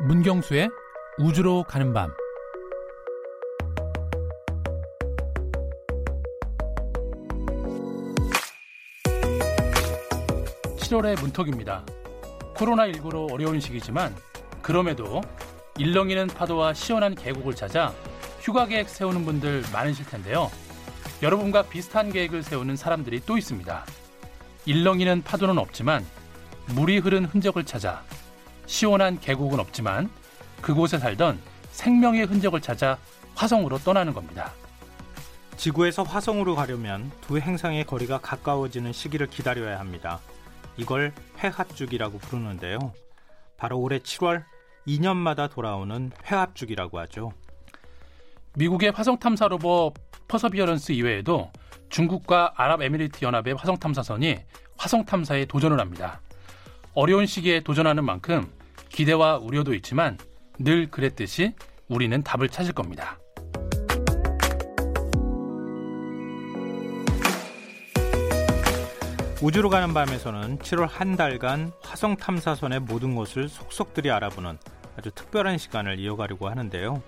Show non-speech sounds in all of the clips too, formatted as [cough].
문경수의 우주로 가는 밤 7월의 문턱입니다. 코로나19로 어려운 시기지만 그럼에도 일렁이는 파도와 시원한 계곡을 찾아 휴가 계획 세우는 분들 많으실 텐데요. 여러분과 비슷한 계획을 세우는 사람들이 또 있습니다. 일렁이는 파도는 없지만 물이 흐른 흔적을 찾아 시원한 계곡은 없지만 그곳에 살던 생명의 흔적을 찾아 화성으로 떠나는 겁니다. 지구에서 화성으로 가려면 두 행성의 거리가 가까워지는 시기를 기다려야 합니다. 이걸 회합주기라고 부르는데요. 바로 올해 7월 2년마다 돌아오는 회합주기라고 하죠. 미국의 화성 탐사 로버 퍼서비어런스 이외에도 중국과 아랍에미리트 연합의 화성 탐사선이 화성 탐사에 도전을 합니다. 어려운 시기에 도전하는 만큼 기대와 우려도 있지만 늘 그랬듯이 우리는 답을 찾을 겁니다. 우주로 가는 밤에서는 7월 한 달간 화성 탐사선의 모든 것을 속속들이 알아보는 아주 특별한 시간을 이어가려고 하는데요.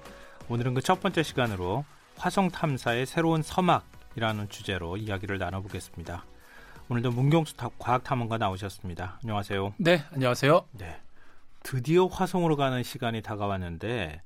오늘은 그 첫 번째 시간으로 화성 탐사의 새로운 서막이라는 주제로 이야기를 나눠보겠습니다. 오늘도 문경수 과학탐험가 나오셨습니다. 안녕하세요. 네, 안녕하세요. 네. 드디어 화성으로 가는 시간이 다가왔는데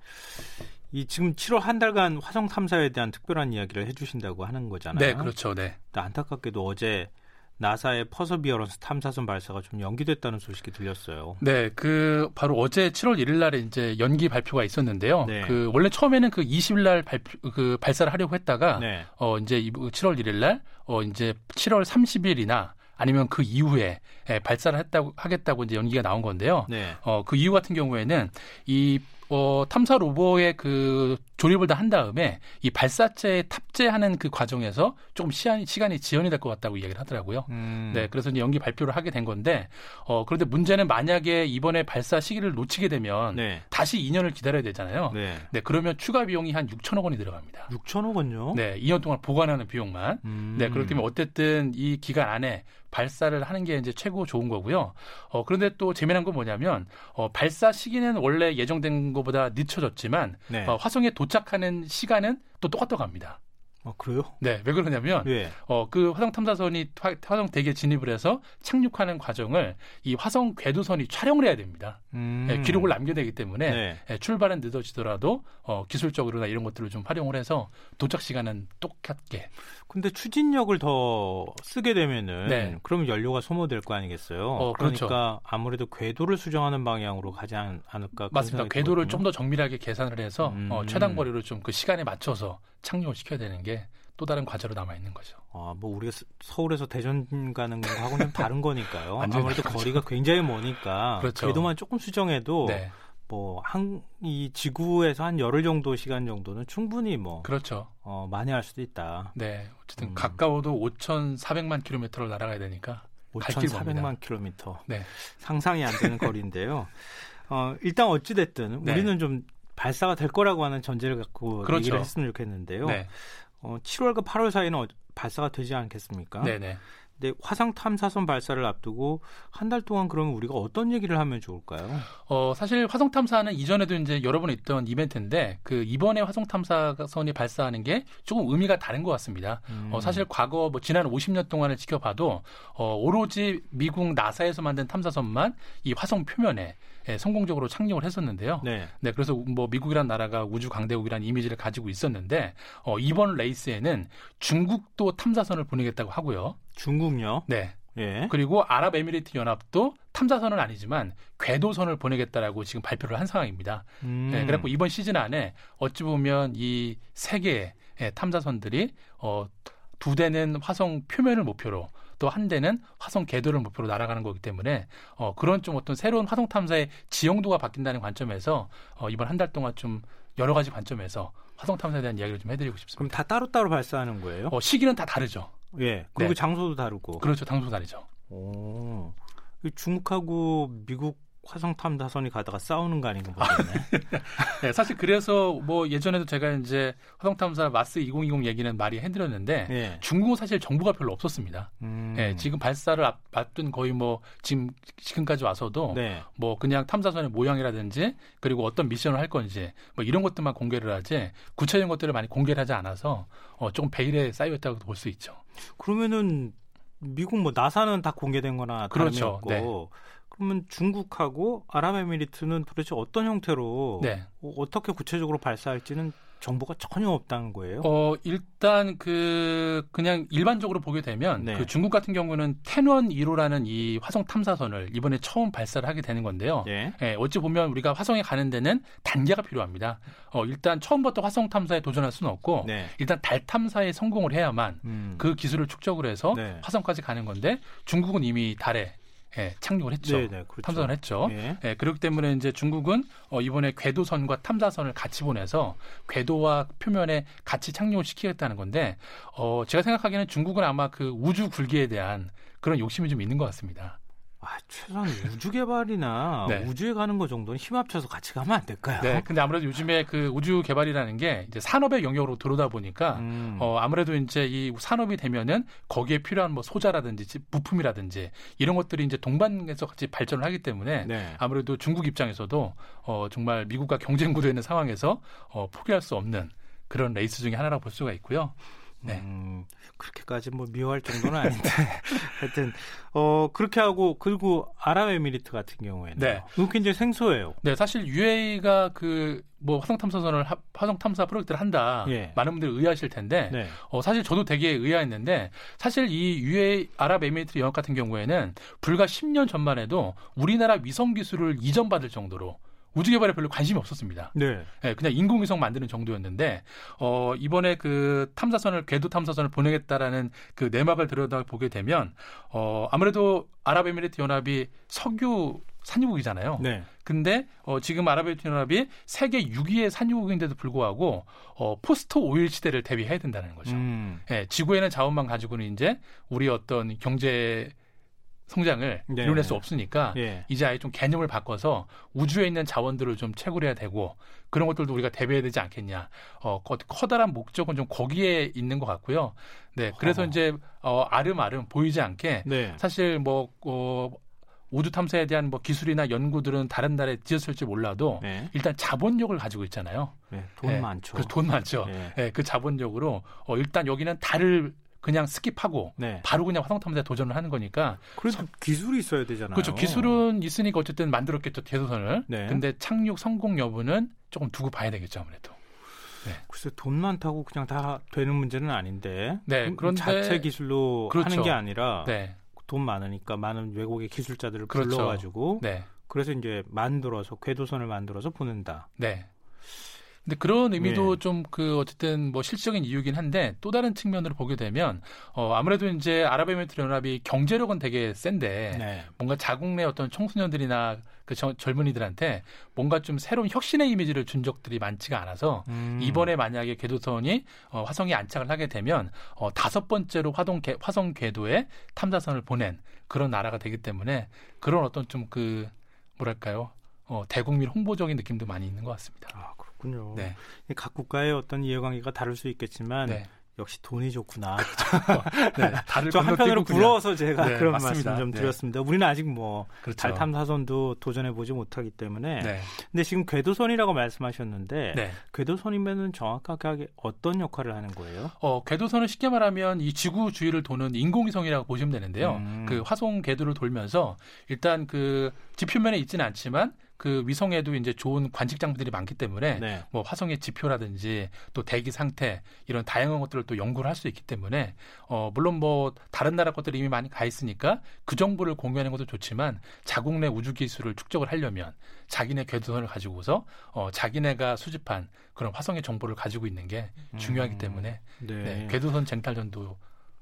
이 지금 7월 한 달간 화성 탐사에 대한 특별한 이야기를 해주신다고 하는 거잖아요. 네, 그렇죠. 네. 안타깝게도 어제 나사의 퍼서비어런스 탐사선 발사가 좀 연기됐다는 소식이 들렸어요. 네, 그 바로 어제 7월 1일 날에 이제 연기 발표가 있었는데요. 네. 그 원래 처음에는 그 20일 날 발표 그 발사를 하려고 했다가 네. 어 이제 7월 1일 날어 이제 7월 30일이나 아니면 그 이후에 예, 발사를 했다고 하겠다고 이제 연기가 나온 건데요. 네. 어 그 이후 같은 경우에는 이 어, 탐사 로버의 그 조립을 다 한 다음에 이 발사체에 탑재하는 그 과정에서 조금 시간이, 시간이 지연이 될 것 같다고 이야기를 하더라고요. 음. 네, 그래서 이제 연기 발표를 하게 된 건데, 어, 그런데 문제는 만약에 이번에 발사 시기를 놓치게 되면 네. 다시 2년을 기다려야 되잖아요. 네. 네, 그러면 추가 비용이 한 6천억 원이 들어갑니다. 6천억 원요? 네, 2년 동안 보관하는 비용만. 음. 네, 그렇기 때문에 어쨌든 이 기간 안에 발사를 하는 게 이제 최고 좋은 거고요. 어, 그런데 또 재미난 건 뭐냐면, 어, 발사 시기는 원래 예정된 것보다 늦춰졌지만, 네. 어, 화성에 도착하는 시간은 또 똑같다고 합니다. 아, 그래요? 네, 왜 그러냐면, 예. 어, 그 화성 탐사선이 화성 대기에 진입을 해서 착륙하는 과정을 이 화성 궤도선이 촬영을 해야 됩니다. 음. 네, 기록을 남겨야 기 때문에 네. 네, 출발은 늦어지더라도 어, 기술적으로나 이런 것들을 좀 활용을 해서 도착 시간은 똑같게. 근데 추진력을 더 쓰게 되면은 네. 그러면 연료가 소모될 거 아니겠어요? 어, 그렇죠. 그러니까 아무래도 궤도를 수정하는 방향으로 가지 않, 을까 맞습니다. 궤도를 좀 더 정밀하게 계산을 해서 어, 음. 어, 최단 거리로 좀 그 시간에 맞춰서 착륙을 시켜야 되는 게 또 다른 과제로 남아 있는 거죠. 아, 뭐 우리가 서울에서 대전 가는 거하고는 [laughs] 다른 거니까요. 아무래도 거리가 굉장히 머니까 그렇죠. 궤도만 조금 수정해도 네. 뭐한 이 지구에서 한 열흘 정도 시간 정도는 충분히 뭐 그렇죠. 어, 많이 할 수도 있다. 네, 어쨌든 음. 가까워도 5,400만 킬로미터를 날아가야 되니까 5,400만 킬로미터. 네, 상상이 안 되는 거리인데요. [laughs] 어, 일단 어찌 됐든 네. 우리는 좀 발사가 될 거라고 하는 전제를 갖고 그렇죠. 얘기를 했으면 좋겠는데요. 네. 어, 7월과 8월 사이는 어, 발사가 되지 않겠습니까? 네네. 근데 화상 탐사선 발사를 앞두고 한 달 동안 그러면 우리가 어떤 얘기를 하면 좋을까요? 어, 사실 화성 탐사는 이전에도 이제 여러 번 있던 이벤트인데 그 이번에 화성 탐사선이 발사하는 게 조금 의미가 다른 것 같습니다. 음. 어, 사실 과거 뭐 지난 50년 동안을 지켜봐도 어, 오로지 미국 나사에서 만든 탐사선만 이 화성 표면에 예, 성공적으로 착륙을 했었는데요. 네. 네. 그래서 뭐 미국이란 나라가 우주 강대국이라는 이미지를 가지고 있었는데 어, 이번 레이스에는 중국도 탐사선을 보내겠다고 하고요. 중국요? 네. 예. 그리고 아랍에미리트 연합도 탐사선은 아니지만 궤도선을 보내겠다라고 지금 발표를 한 상황입니다. 음. 네, 그래서 이번 시즌 안에 어찌 보면 이 세 개의 탐사선들이 어, 두 대는 화성 표면을 목표로 또 한 대는 화성 궤도를 목표로 날아가는 거기 때문에 어, 그런 좀 어떤 새로운 화성 탐사의 지형도가 바뀐다는 관점에서 어, 이번 한 달 동안 좀 여러 가지 관점에서 화성 탐사에 대한 이야기를 좀 해드리고 싶습니다. 그럼 다 따로따로 발사하는 거예요? 어, 시기는 다 다르죠. 예. 그리고 네. 장소도 다르고. 그렇죠. 장소 다르죠. 오. 중국하고 미국 화성 탐사선이 가다가 싸우는 거 아닌가 모르겠네. 네, 사실 그래서 뭐 예전에도 제가 이제 화성 탐사 마스 2020 얘기는 많이 해드렸는데 네. 중국은 사실 정보가 별로 없었습니다. 음. 네, 지금 발사를 앞, 앞둔 거의 뭐 지금 지금까지 와서도 네. 뭐 그냥 탐사선의 모양이라든지 그리고 어떤 미션을 할 건지 뭐 이런 것들만 공개를 하지 구체적인 것들을 많이 공개를 하지 않아서 어, 조금 베일에 쌓여있다고 볼 수 있죠. 그러면은 미국 뭐 나사는 다 공개된 거나 그렇죠. 다름이 없고 네. 그러면 중국하고 아랍에미리트는 도대체 어떤 형태로 네. 어, 어떻게 구체적으로 발사할지는 정보가 전혀 없다는 거예요? 어, 일단 그 그냥 일반적으로 보게 되면 네. 그 중국 같은 경우는 텐원 1호라는 이 화성 탐사선을 이번에 처음 발사를 하게 되는 건데요. 네. 예, 어찌 보면 우리가 화성에 가는 데는 단계가 필요합니다. 어, 일단 처음부터 화성 탐사에 도전할 수는 없고 네. 일단 달 탐사에 성공을 해야만 음. 그 기술을 축적을 해서 네. 화성까지 가는 건데 중국은 이미 달에 예, 착륙을 했죠. 네네, 네, 그렇죠. 탐사를 했죠. 예. 예, 그렇기 때문에 이제 중국은 어, 이번에 궤도선과 탐사선을 같이 보내서 궤도와 표면에 같이 착륙을 시키겠다는 건데 어, 제가 생각하기에는 중국은 아마 그 우주 굴기에 대한 그런 욕심이 좀 있는 것 같습니다. 아, 최소한 우주 개발이나 [laughs] 네. 우주에 가는 거 정도는 힘 합쳐서 같이 가면 안 될까요? 네. 근데 아무래도 요즘에 그 우주 개발이라는 게 이제 산업의 영역으로 들어오다 보니까 음. 어, 아무래도 이제 이 산업이 되면은 거기에 필요한 뭐 소자라든지 부품이라든지 이런 것들이 이제 동반해서 같이 발전을 하기 때문에 네. 아무래도 중국 입장에서도 어, 정말 미국과 경쟁 구도에 있는 상황에서 어, 포기할 수 없는 그런 레이스 중에 하나라고 볼 수가 있고요. 네. 음, 그렇게까지 뭐 미워할 정도는 아닌데 [laughs] 하여튼 어 그렇게 하고 그리고 아랍에미리트 같은 경우에는 네. 이거 굉장히 생소해요. 네, 사실 UAE가 그 뭐 화성 탐사선을 화성 탐사 프로젝트를 한다. 예. 많은 분들이 의아하실 텐데 네. 어 사실 저도 되게 의아했는데 사실 이 UAE 아랍에미리트 영역 같은 경우에는 불과 10년 전만 해도 우리나라 위성 기술을 이전받을 정도로 우주 개발에 별로 관심이 없었습니다. 네. 네. 그냥 인공위성 만드는 정도였는데 어 이번에 그 탐사선을 궤도 탐사선을 보내겠다라는 그 내막을 들여다 보게 되면 어 아무래도 아랍에미리트 연합이 석유 산유국이잖아요. 네. 근데 어, 지금 아랍에미리트 연합이 세계 6위의 산유국인데도 불구하고 어, post oil 시대를 대비해야 된다는 거죠. 음. 예, 지구에는 자원만 가지고는 이제 우리 어떤 경제 성장을 네. 이뤄낼 수 없으니까 네. 이제 아예 좀 개념을 바꿔서 우주에 있는 자원들을 좀 채굴해야 되고 그런 것들도 우리가 대비해야 되지 않겠냐. 어, 커다란 목적은 좀 거기에 있는 것 같고요. 네, 그래서 어. 이제 어, 알음알음 보이지 않게 네. 사실 뭐 어, 우주 탐사에 대한 뭐 기술이나 연구들은 다른 나라에 졌을지 몰라도 네. 일단 자본력을 가지고 있잖아요. 네, 돈 네, 많죠. 돈 많죠. 네. 네, 그 자본력으로 어, 일단 여기는 달을 그냥 skip하고 네. 바로 그냥 화성 탐사에 도전을 하는 거니까. 그래서 기술이 있어야 되잖아요. 그렇죠. 기술은 있으니까 어쨌든 만들었겠죠 궤도선을. 네. 근데 착륙 성공 여부는 조금 두고 봐야 되겠죠 아무래도. 네. 글쎄 돈 많다고 그냥 다 되는 문제는 아닌데. 네. 그런 자체 기술로 그렇죠. 하는 게 아니라 네. 돈 많으니까 많은 외국의 기술자들을 그렇죠. 불러가지고. 네. 그래서 이제 만들어서 궤도선을 만들어서 보낸다. 네. 근데 그런 의미도 네. 좀그 어쨌든 뭐 실질적인 이유긴 한데 또 다른 측면으로 보게 되면 어 아무래도 이제 아랍에미리트 연합이 경제력은 되게 센데 네. 뭔가 자국 내 어떤 청소년들이나 그 저, 젊은이들한테 뭔가 좀 새로운 혁신의 이미지를 준 적들이 많지가 않아서 음. 이번에 만약에 궤도선이 어, 화성에 안착을 하게 되면 어, 다섯 번째로 화동 개, 화성 궤도에 탐사선을 보낸 그런 나라가 되기 때문에 그런 어떤 좀 그 뭐랄까요 어, 대국민 홍보적인 느낌도 많이 있는 것 같습니다. 아, 그렇군요. 네. 각 국가의 어떤 이해관계가 다를 수 있겠지만 네. 역시 돈이 좋구나. [laughs] 네, 다를 저 한편으로 부러워서 제가 네, 그런 맞습니다. 말씀 좀 네. 드렸습니다. 우리는 아직 뭐달 그렇죠. 탐사선도 도전해 보지 못하기 때문에. 네. 근데 지금 궤도선이라고 말씀하셨는데 네. 궤도선이면은 정확하게 어떤 역할을 하는 거예요? 어, 궤도선은 쉽게 말하면 이 지구 주위를 도는 인공위성이라고 보시면 되는데요. 음. 그 화성 궤도를 돌면서 일단 그 지표면에 있지는 않지만 그 위성에도 이제 좋은 관측 장비들이 많기 때문에 네. 뭐 화성의 지표라든지 또 대기 상태 이런 다양한 것들을 또 연구를 할 수 있기 때문에 어 물론 뭐 다른 나라 것들이 이미 많이 가 있으니까 그 정보를 공유하는 것도 좋지만 자국 내 우주 기술을 축적을 하려면 자기네 궤도선을 가지고서 어 자기네가 수집한 그런 화성의 정보를 가지고 있는 게 중요하기 음. 때문에 네. 네, 궤도선 쟁탈전도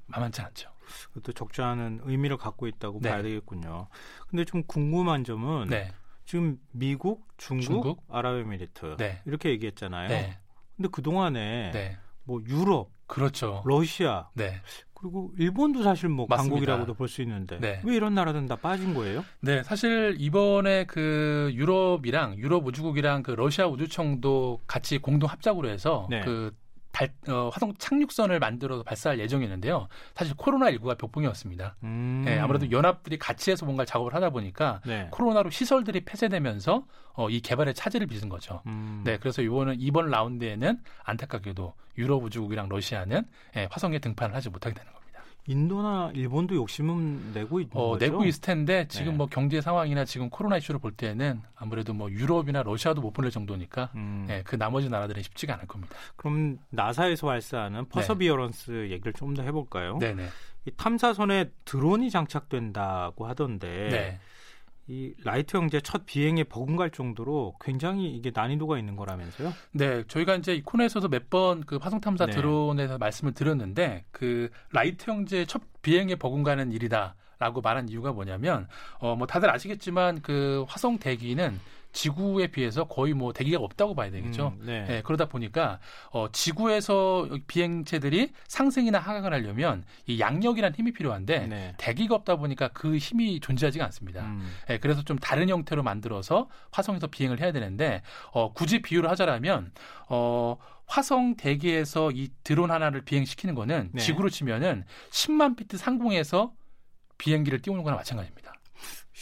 만만치 않죠. 그것도 적지 않은 의미를 갖고 있다고 네. 봐야 되겠군요. 근데 좀 궁금한 점은 네. 지금 미국, 중국, 중국? 아랍에미리트 네. 이렇게 얘기했잖아요. 네. 근데 그 동안에 네. 뭐 유럽, 그렇죠. 러시아, 네. 그리고 일본도 사실 뭐 맞습니다. 강국이라고도 볼 수 있는데 네. 왜 이런 나라들은 다 빠진 거예요? 네, 사실 이번에 그 유럽이랑 유럽 우주국이랑 그 러시아 우주청도 같이 공동 합작으로 해서 네. 그 발, 어, 화성 착륙선을 만들어서 발사할 예정이었는데요. 사실 코로나19가 벽봉이었습니다. 음. 네, 아무래도 연합들이 같이 해서 뭔가 작업을 하다 보니까 네. 코로나로 시설들이 폐쇄되면서 어, 이 개발에 차질을 빚은 거죠. 음. 네, 그래서 이번은 이번 라운드에는 안타깝게도 유럽 우주국이랑 러시아는 예, 화성에 등판을 하지 못하게 되는 겁니다. 인도나 일본도 욕심은 내고 있는 어, 거죠? 내고 있을 텐데 지금 네. 뭐 경제 상황이나 지금 코로나 이슈를 볼 때는 아무래도 뭐 유럽이나 러시아도 못 보낼 정도니까 음. 네, 그 나머지 나라들은 쉽지가 않을 겁니다. 그럼 나사에서 발사하는 퍼서비어런스 네. 얘기를 좀 더 해볼까요? 네네. 이 탐사선에 드론이 장착된다고 하던데 네. 이 라이트 형제 첫 비행에 버금갈 정도로 굉장히 이게 난이도가 있는 거라면서요? 네, 저희가 이제 이 코너에서도 몇 번 그 화성 탐사 네. 드론에서 말씀을 드렸는데 그 라이트 형제 첫 비행에 버금가는 일이다. 라고 말한 이유가 뭐냐면 어 뭐 다들 아시겠지만 그 화성 대기는 지구에 비해서 거의 뭐 대기가 없다고 봐야 되겠죠. 음, 네. 네, 그러다 보니까 어, 지구에서 비행체들이 상승이나 하강을 하려면 이 양력이라는 힘이 필요한데 네. 대기가 없다 보니까 그 힘이 존재하지가 않습니다. 음. 네, 그래서 좀 다른 형태로 만들어서 화성에서 비행을 해야 되는데 어, 굳이 비유를 하자라면 어, 화성 대기에서 이 드론 하나를 비행시키는 거는 네. 지구로 치면은 10만 피트 상공에서 비행기를 띄우는 거나 마찬가지입니다.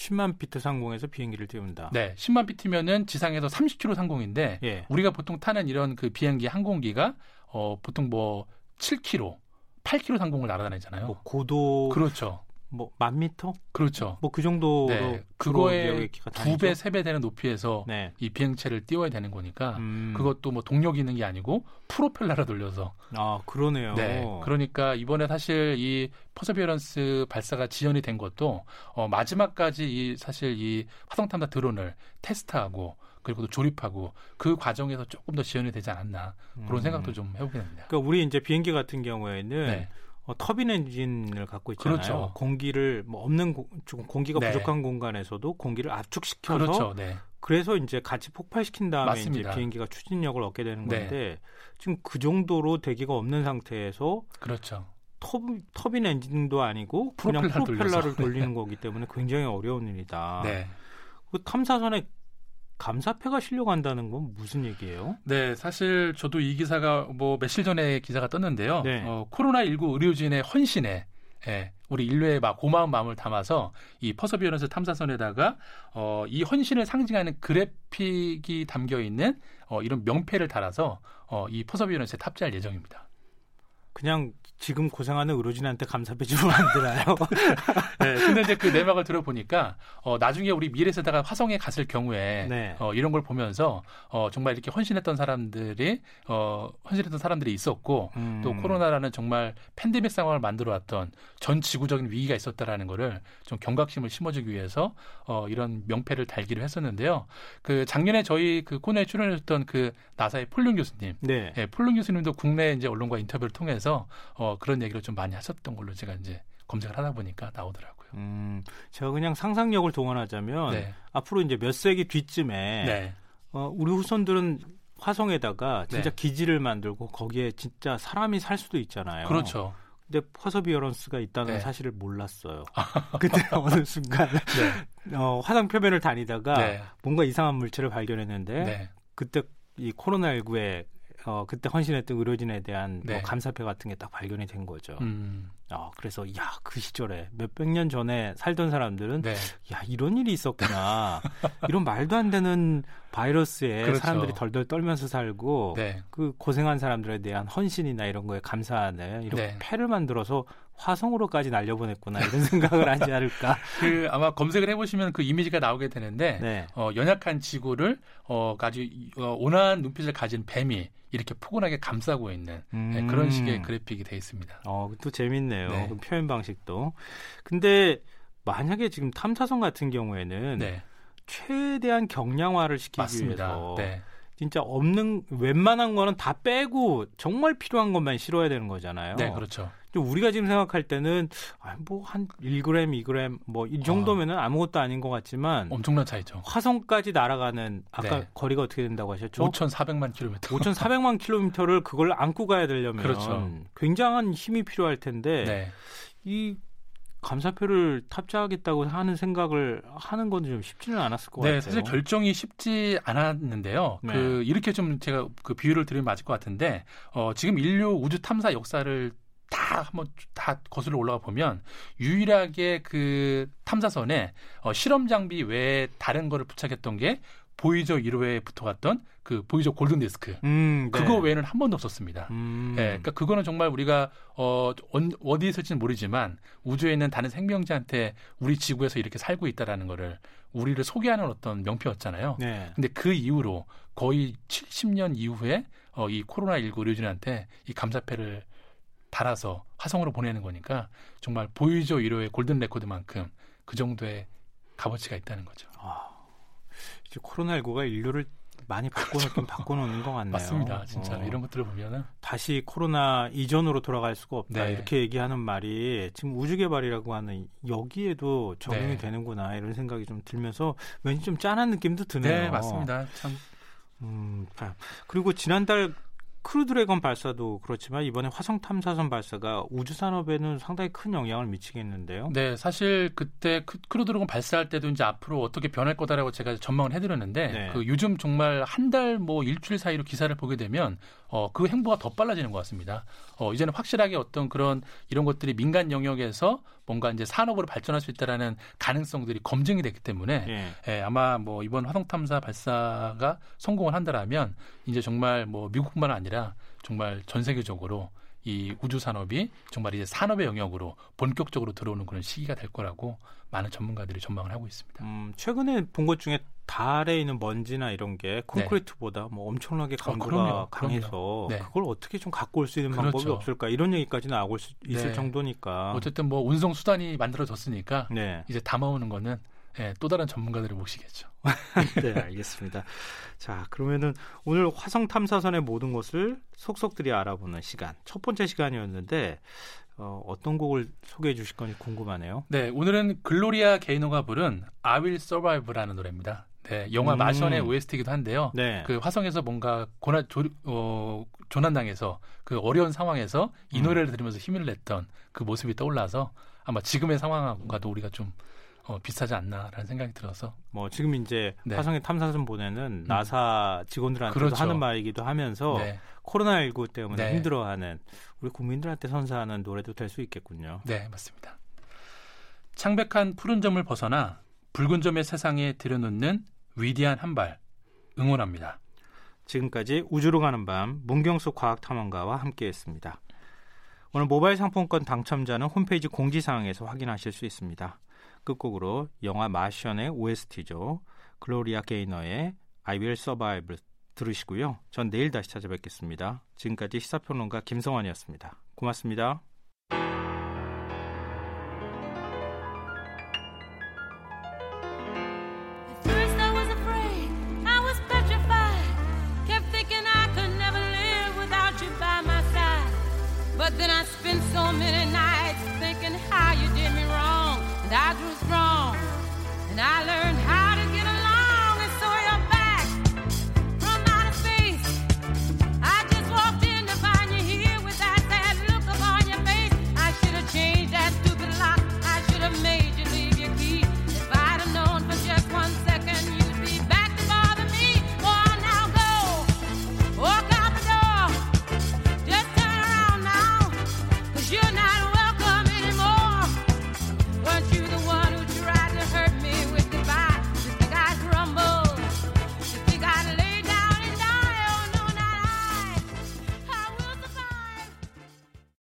10만 피트 상공에서 비행기를 띄운다. 네, 10만 피트면은 지상에서 30km 상공인데 예. 우리가 보통 타는 이런 그 비행기 항공기가 어 보통 뭐 7km, 8km 상공을 날아다니잖아요. 뭐 고도 그렇죠. 뭐만 미터? 그렇죠. 뭐 그 정도로 네. 그거에 두 배, 세 배 되는 높이에서 네. 이 비행체를 띄워야 되는 거니까 음. 그것도 뭐 동력 있는 게 아니고 프로펠러를 돌려서 아 그러네요. 네. 그러니까 이번에 사실 이 퍼서비어런스 발사가 지연이 된 것도 어, 마지막까지 이 사실 이 화성 탐사 드론을 테스트하고 그리고 또 조립하고 그 과정에서 조금 더 지연이 되지 않았나 그런 음. 생각도 좀 해보게 됩니다. 그러니까 우리 이제 비행기 같은 경우에는 네. 어, 터빈 엔진을 갖고 있잖아요. 그렇죠. 공기를 뭐 없는 고, 공기가 네. 부족한 공간에서도 공기를 압축시켜서 그렇죠. 네. 그래서 이제 같이 폭발시킨 다음에 맞습니다. 이제 비행기가 추진력을 얻게 되는 네. 건데 네. 지금 그 정도로 대기가 없는 상태에서 그렇죠. 터, 터빈 엔진도 아니고 그냥 프로펠러를 돌리는 네. [laughs] 거기 때문에 굉장히 어려운 일이다. 네. 그 탐사선에 감사패가 실려간다는 건 무슨 얘기예요? 네, 사실 저도 이 기사가 뭐 며칠 전에 기사가 떴는데요. 네. 어, 코로나19 의료진의 헌신에 예, 우리 인류의 막 고마운 마음을 담아서 이 퍼서비어런스 탐사선에다가 어, 이 헌신을 상징하는 그래픽이 담겨 있는 어, 이런 명패를 달아서 어, 이 퍼서비어런스에 탑재할 예정입니다. 그냥 지금 고생하는 의료진한테 감사패 주면 안 되나요? 네, 근데 이제 그 내막을 들어보니까 어, 나중에 우리 미래세대가 화성에 갔을 경우에 네. 어, 이런 걸 보면서 어, 정말 이렇게 헌신했던 사람들이 어, 헌신했던 사람들이 있었고 음. 또 코로나라는 정말 팬데믹 상황을 만들어왔던 전 지구적인 위기가 있었다라는 거를 좀 경각심을 심어주기 위해서 어, 이런 명패를 달기로 했었는데요. 그 작년에 저희 그 코너에 출연했던 그 나사의 폴륜 교수님, 네. 네, 폴륜 교수님도 국내 이제 언론과 인터뷰를 통해서 어, 그런 얘기를 좀 많이 하셨던 걸로 제가 이제 검색을 하다 보니까 나오더라고요. 음, 제가 그냥 상상력을 동원하자면 네. 앞으로 이제 몇 세기 뒤쯤에 네. 어, 우리 후손들은 화성에다가 진짜 네. 기지를 만들고 거기에 진짜 사람이 살 수도 있잖아요. 그렇죠. 근데 퍼서비어런스가 있다는 네. 사실을 몰랐어요. [laughs] 그때 어느 순간 네. 어, 화성 표면을 다니다가 네. 뭔가 이상한 물체를 발견했는데 네. 그때 이 코로나19에 어, 그때 헌신했던 의료진에 대한 뭐 네. 뭐 감사패 같은 게 딱 발견이 된 거죠. 음. 어, 그래서 야, 그 시절에 몇백 년 전에 살던 사람들은 네. 야, 이런 일이 있었구나. [laughs] 이런 말도 안 되는 바이러스에 그렇죠. 사람들이 덜덜 떨면서 살고 네. 그 고생한 사람들에 대한 헌신이나 이런 거에 감사하는 이런 네. 패를 만들어서 화성으로까지 날려보냈구나 이런 [laughs] 생각을 하지 않을까. 그 아마 검색을 해보시면 그 이미지가 나오게 되는데 네. 어, 연약한 지구를 어, 아주 어, 온화한 눈빛을 가진 뱀이 이렇게 포근하게 감싸고 있는 네, 음. 네, 그런 식의 그래픽이 돼 있습니다. 어, 또 재밌네요. 네. 그 표현 방식도. 근데 만약에 지금 탐사선 같은 경우에는 네. 최대한 경량화를 시키기 맞습니다. 위해서 네. 진짜 없는 웬만한 거는 다 빼고 정말 필요한 것만 실어야 되는 거잖아요. 네, 그렇죠. 우리가 지금 생각할 때는 아, 뭐한 1g, 2g 뭐 이 정도면은 아. 무것도 아닌 것 같지만 엄청난 차이죠. 화성까지 날아가는 아까 네. 거리가 어떻게 된다고 하셨죠? 5,400만 킬로미터. 5,400만 [laughs] 킬로미터를 그걸 안고 가야 되려면 그렇죠. 굉장한 힘이 필요할 텐데 네. 이 감사표를 탑재하겠다고 하는 생각을 하는 건 좀 쉽지는 않았을 것 네, 같아요. 사실 결정이 쉽지 않았는데요. 네. 그 이렇게 좀 제가 그 비유를 드리면 맞을 것 같은데 어, 지금 인류 우주 탐사 역사를 다 한번 다 거슬러 올라가 보면 유일하게 그 탐사선에 어, 실험 장비 외에 다른 거를 부착했던 게 보이저 1호에 붙어갔던 그 보이저 골든 디스크 음, 네. 그거 외에는 한 번도 없었습니다. 음. 예, 그러니까 그거는 정말 우리가 어 어디에 있을지는 모르지만 우주에 있는 다른 생명체한테 우리 지구에서 이렇게 살고 있다라는 거를 우리를 소개하는 어떤 명표였잖아요. 네. 근데 그 이후로 거의 70년 이후에 어, 이 코로나 19 의료진한테 이 감사패를 달아서 화성으로 보내는 거니까 정말 보이저 1호의 골든 레코드만큼 그 정도의 값어치가 있다는 거죠. 아. 이제 코로나19가 인류를 많이 바꿔놓긴 그렇죠. 바꿔놓는 것 같네요. 맞습니다. 진짜 어. 이런 것들을 보면은 다시 코로나 이전으로 돌아갈 수가 없다 네. 이렇게 얘기하는 말이 지금 우주 개발이라고 하는 여기에도 적용이 네. 되는구나 이런 생각이 좀 들면서 왠지 좀 짠한 느낌도 드네요. 네, 맞습니다. 참. 음, 그리고 지난달 크루 드래곤 발사도 그렇지만 이번에 화성 탐사선 발사가 우주 산업에는 상당히 큰 영향을 미치겠는데요. 네, 사실 그때 크루 드래곤 발사할 때도 이제 앞으로 어떻게 변할 거다라고 제가 전망을 해드렸는데 네. 그 요즘 정말 한 달 뭐 일주일 사이로 기사를 보게 되면 어, 그 행보가 더 빨라지는 것 같습니다. 어, 이제는 확실하게 어떤 그런 이런 것들이 민간 영역에서 뭔가 이제 산업으로 발전할 수 있다라는 가능성들이 검증이 됐기 때문에 예. 예, 아마 뭐 이번 화성 탐사 발사가 성공을 한다라면 이제 정말 뭐 미국뿐만 아니라 정말 전 세계적으로 이 우주 산업이 정말 이제 산업의 영역으로 본격적으로 들어오는 그런 시기가 될 거라고 많은 전문가들이 전망을 하고 있습니다. 음, 최근에 본 것 중에 달에 있는 먼지나 이런 게 콘크리트보다 네. 뭐 엄청나게 어, 강도가 어, 강해서 네. 그걸 어떻게 좀 갖고 올 수 있는 그렇죠. 방법이 없을까 이런 얘기까지 나오고 있을 네. 정도니까 어쨌든 뭐 운송 수단이 만들어졌으니까 네. 이제 담아오는 거는 네, 또 다른 전문가들의 몫이겠죠. [laughs] 네, 알겠습니다. 자, 그러면은 오늘 화성 탐사선의 모든 것을 속속들이 알아보는 시간 첫 번째 시간이었는데 어, 어떤 곡을 소개해 주실 건지 궁금하네요. 네, 오늘은 글로리아 게이노가 부른 I Will Survive라는 노래입니다. 네, 영화 음. 마션의 OST이기도 한데요. 네. 그 화성에서 뭔가 고난 조, 어, 조난당해서 그 어려운 상황에서 이 음. 노래를 들으면서 힘을 냈던 그 모습이 떠올라서 아마 지금의 상황과도 우리가 좀 어, 비슷하지 않나라는 생각이 들어서 뭐 지금 이제 네. 화성에 탐사선 보내는 음. 나사 직원들한테도 그렇죠. 하는 말이기도 하면서 네. 코로나19 때문에 네. 힘들어하는 우리 국민들한테 선사하는 노래도 될 수 있겠군요. 네, 맞습니다. 창백한 푸른 점을 벗어나 붉은 점의 세상에 들여놓는 위대한 한 발 응원합니다. 지금까지 우주로 가는 밤 문경수 과학탐험가와 함께했습니다. 오늘 모바일 상품권 당첨자는 홈페이지 공지사항에서 확인하실 수 있습니다. 끝곡으로 영화 마션의 OST죠. 글로리아 게이너의 I Will Survive 들으시고요. 전 내일 다시 찾아뵙겠습니다. 지금까지 시사평론가 김성환이었습니다. 고맙습니다.